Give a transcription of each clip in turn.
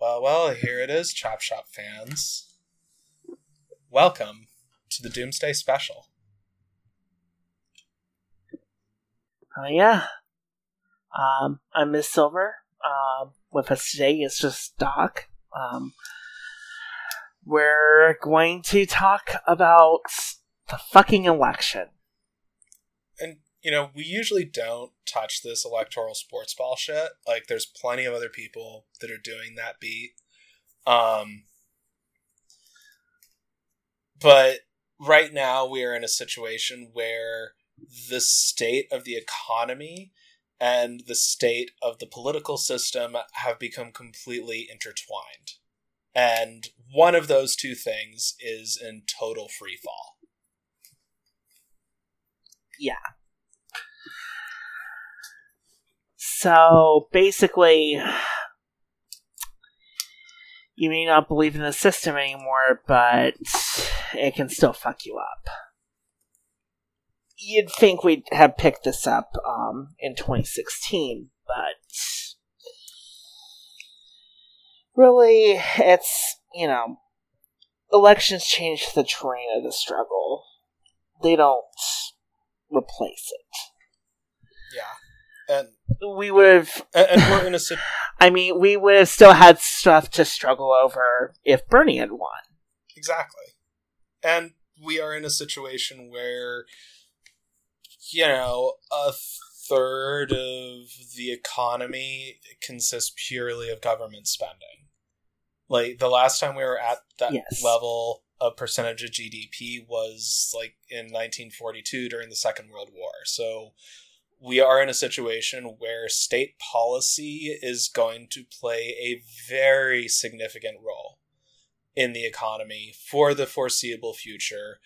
Well, well, here it is, Chop Shop fans. Welcome to the Doomsday Special. Oh yeah. Um, I'm Miss Silver. Um, with us today is just Doc. Um, we're going to talk about the fucking election. And, you know, we usually don't touch this electoral sports ball shit. Like, there's plenty of other people that are doing that beat. Um, but right now, we are in a situation where the state of the economy and the state of the political system have become completely intertwined. And one of those two things is in total free fall. Yeah. So basically, you may not believe in the system anymore, but it can still fuck you up. You'd think we'd have picked this up um, in 2016, but really, it's, you know, elections change the terrain of the struggle. They don't replace it. And We would have, and, we're in a I mean, we would have still had stuff to struggle over if Bernie had won. exactly. And we are in a situation where you know, a third of the economy consists purely of government spending. Like the last time we were at that Yes. level of percentage of GDP was like in 1942 during the Second World War. So we are in a situation where state policy is going to play a very significant role in the economy for the foreseeable future,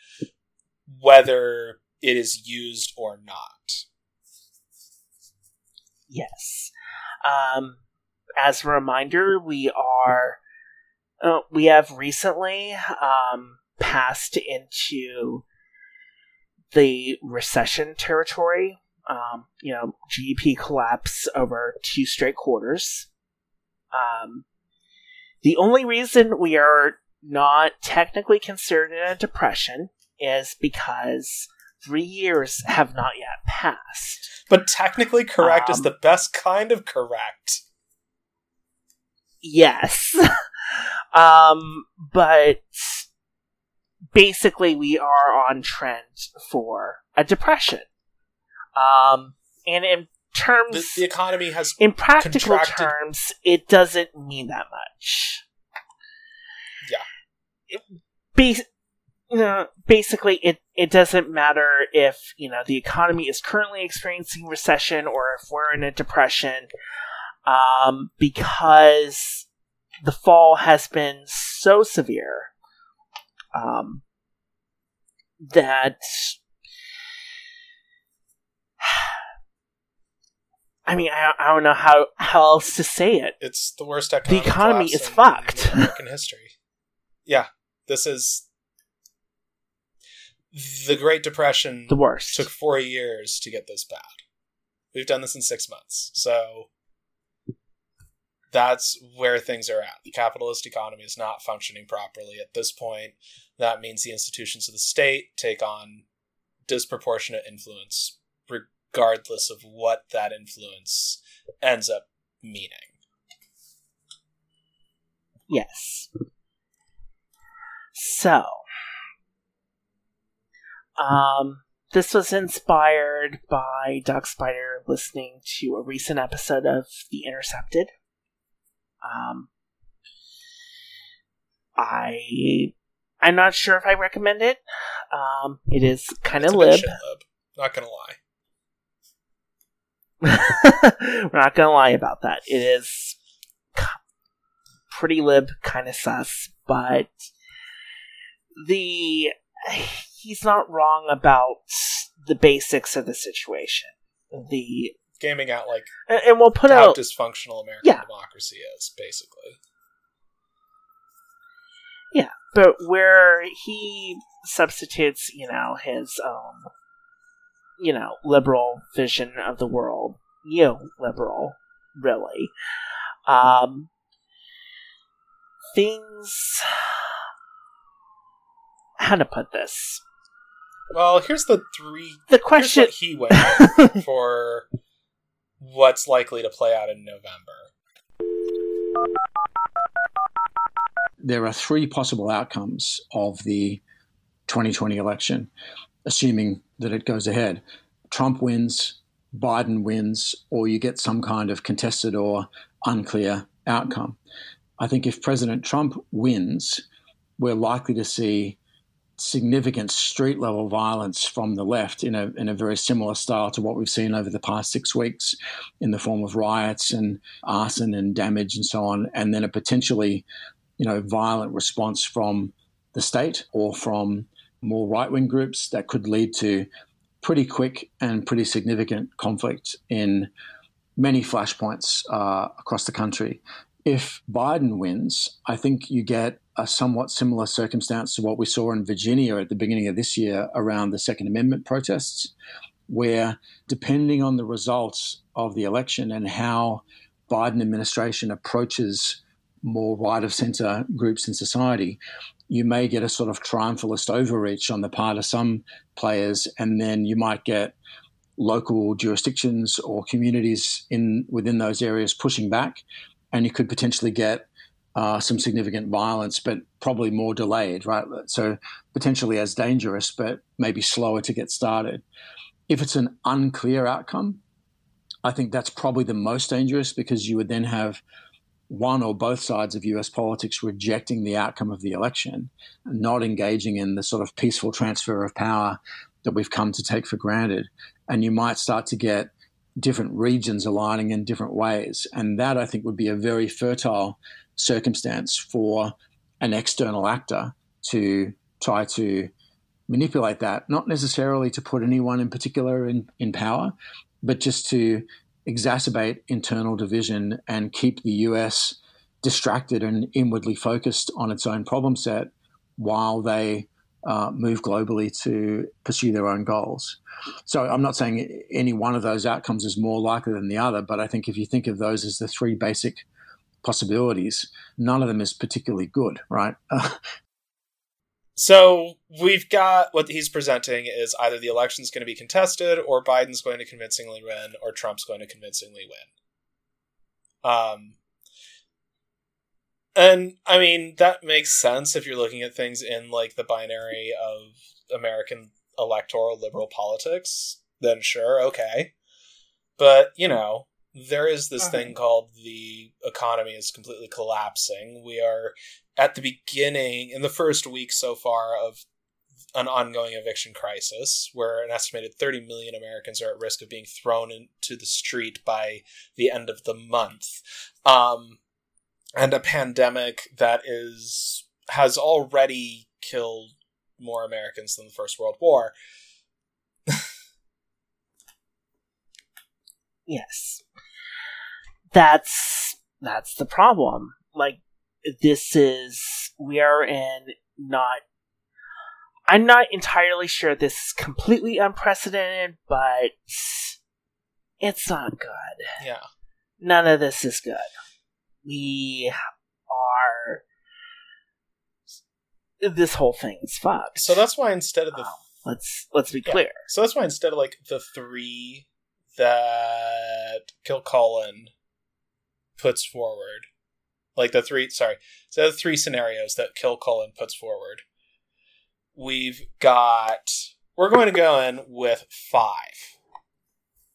whether it is used or not. Yes. Um, as a reminder, we are uh, we have recently um, passed into the recession territory. Um, you know, GDP collapse over two straight quarters. Um, the only reason we are not technically considered in a depression is because three years have not yet passed. But technically correct is Um, the best kind of correct. Yes. um, but basically we are on trend for a depression. Um, and in terms, The, the economy has in practical contracted- terms, it doesn't mean that much. Yeah. It, bas- you know, basically, it, it doesn't matter if, you know, the economy is currently experiencing recession or if we're in a depression, um, because the fall has been so severe, um, that I mean, I, I don't know how, how else to say it. it's the worst economic economy is in fucked. American history. Yeah, this is the Great Depression. The worst. took four years to get this bad. We've done this in six months, so that's where things are at. The capitalist economy is not functioning properly at this point. That means the institutions of the state take on disproportionate influence, regardless of what that influence ends up meaning. Yes. So, um, this was inspired by Doc Spider listening to a recent episode of The Intercepted. Um, I, I'm not sure if I recommend it. Um, it is kind of lib. lib. Not gonna lie. We're not gonna lie about that. It is pretty lib, kind of sus, but the he's not wrong about the basics of the situation. The Gaming out like and and we'll put how out dysfunctional American Yeah. democracy is, basically. Yeah, but where he substitutes, you know, his own, you know, liberal vision of the world, you liberal, really, um, things. How to put this? Well, here's the three. The question he went for what's likely to play out in November. There are three possible outcomes of the 2020 election, assuming that it goes ahead. Trump wins, Biden wins, or you get some kind of contested or unclear outcome. I think if President Trump wins, we're likely to see significant street level violence from the left in a, in a very similar style to what we've seen over the past six weeks in the form of riots and arson and damage and so on, and then a potentially you know violent response from the state or from more right wing groups that could lead to pretty quick and pretty significant conflict in many flashpoints uh, across the country. If Biden wins, I think you get a somewhat similar circumstance to what we saw in Virginia at the beginning of this year around the Second Amendment protests, where depending on the results of the election and how Biden administration approaches more right of center groups in society, you may get a sort of triumphalist overreach on the part of some players, and then you might get local jurisdictions or communities in within those areas pushing back, and you could potentially get uh, some significant violence, but probably more delayed, right? So potentially as dangerous, but maybe slower to get started. If it's an unclear outcome, I think that's probably the most dangerous because you would then have one or both sides of US politics rejecting the outcome of the election, not engaging in the sort of peaceful transfer of power that we've come to take for granted. And you might start to get different regions aligning in different ways. And that I think would be a very fertile circumstance for an external actor to try to manipulate that, not necessarily to put anyone in particular in, in power, but just to exacerbate internal division and keep the US distracted and inwardly focused on its own problem set while they uh, move globally to pursue their own goals. So I'm not saying any one of those outcomes is more likely than the other, but I think if you think of those as the three basic possibilities, none of them is particularly good, right? so we've got what he's presenting is either the election's going to be contested, or Biden's going to convincingly win, or Trump's going to convincingly win. Um, and I mean that makes sense if you're looking at things in like the binary of American electoral liberal politics. Then sure, okay, but you know there is this thing uh-huh. called the economy is completely collapsing. We are at the beginning, in the first week so far of an ongoing eviction crisis, where an estimated 30 million Americans are at risk of being thrown into the street by the end of the month. Um, and a pandemic that is has already killed more Americans than the First World War. yes that's that's the problem. Like this is we are in not I'm not entirely sure this is completely unprecedented, but it's not good. Yeah. None of this is good. We are this whole thing is fucked. So that's why instead of the um, let's let's be yeah. clear. So that's why instead of like the three that Kilcullen puts forward, like the three, sorry, so the three scenarios that Kilcullen puts forward, we've got, we're going to go in with five.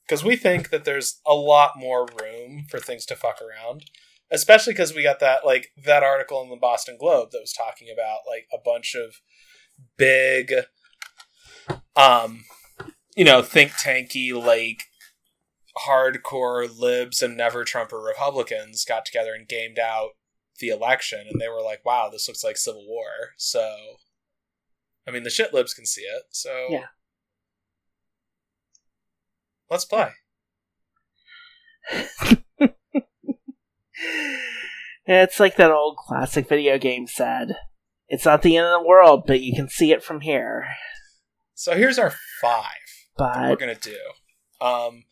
Because we think that there's a lot more room for things to fuck around. Especially because we got that, like, that article in the Boston Globe that was talking about, like, a bunch of big, um, you know, think tanky, like, hardcore libs and never Trumper Republicans got together and gamed out the election, and they were like, "Wow, this looks like civil war." So, I mean, the shit libs can see it. So, yeah, let's play. it's like that old classic video game said. It's not the end of the world, but you can see it from here. So here's our five. But we're gonna do. Um,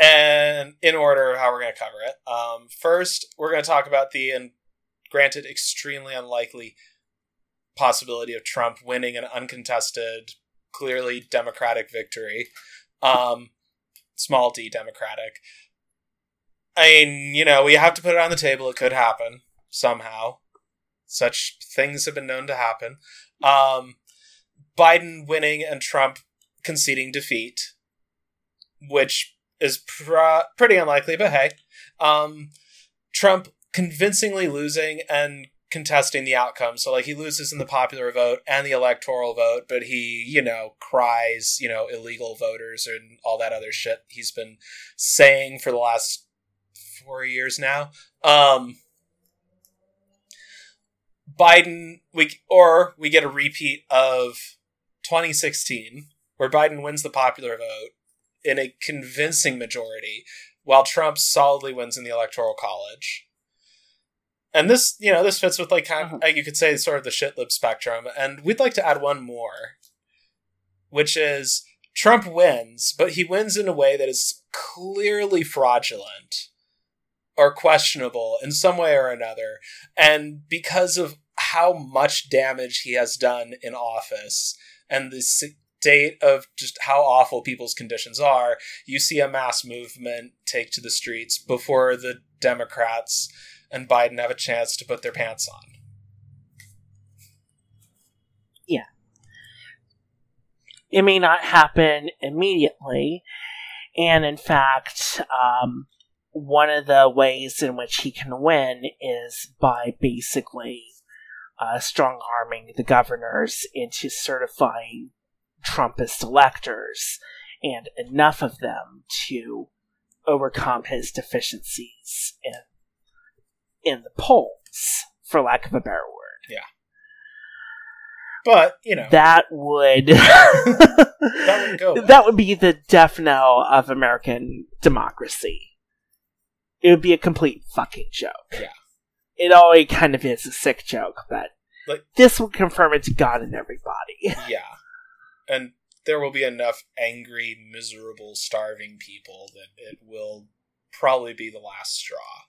and in order how we're going to cover it. Um, first, we're going to talk about the and granted, extremely unlikely possibility of Trump winning an uncontested, clearly Democratic victory. Um, small d Democratic. I mean, you know, we have to put it on the table. It could happen somehow. Such things have been known to happen. Um, Biden winning and Trump conceding defeat, which is pr- pretty unlikely, but hey. Um, Trump convincingly losing and contesting the outcome. So like he loses in the popular vote and the electoral vote, but he, you know, cries, you know, illegal voters and all that other shit he's been saying for the last 4 years now. Um Biden we or we get a repeat of 2016 where Biden wins the popular vote in a convincing majority while Trump solidly wins in the electoral college. And this you know this fits with like kind of, uh-huh. you could say sort of the shit lib spectrum. And we'd like to add one more which is trump wins but he wins in a way that is clearly fraudulent or questionable in some way or another. And because of how much damage he has done in office and the state of just how awful people's conditions are you see a mass movement take to the streets before the democrats and Biden have a chance to put their pants on. Yeah. It may not happen immediately, and in fact, um, one of the ways in which he can win is by basically uh, strong arming the governors into certifying Trumpist electors and enough of them to overcome his deficiencies in in the polls, for lack of a better word. Yeah. But, you know. That would that would go. That would be the death knell of American democracy. It would be a complete fucking joke. Yeah. It already kind of is a sick joke, but like, this would confirm it to God and everybody. Yeah. And there will be enough angry, miserable, starving people that it will probably be the last straw.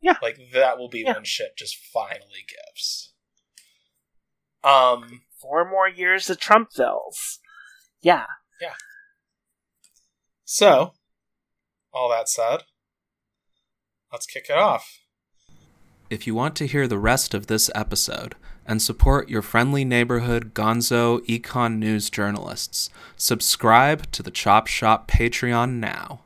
Yeah. Like that will be yeah. when shit just finally gives. Um four more years of Trump Trumpvilles. Yeah. Yeah. So, all that said, let's kick it off. If you want to hear the rest of this episode and support your friendly neighborhood gonzo econ news journalists, subscribe to the Chop Shop Patreon now.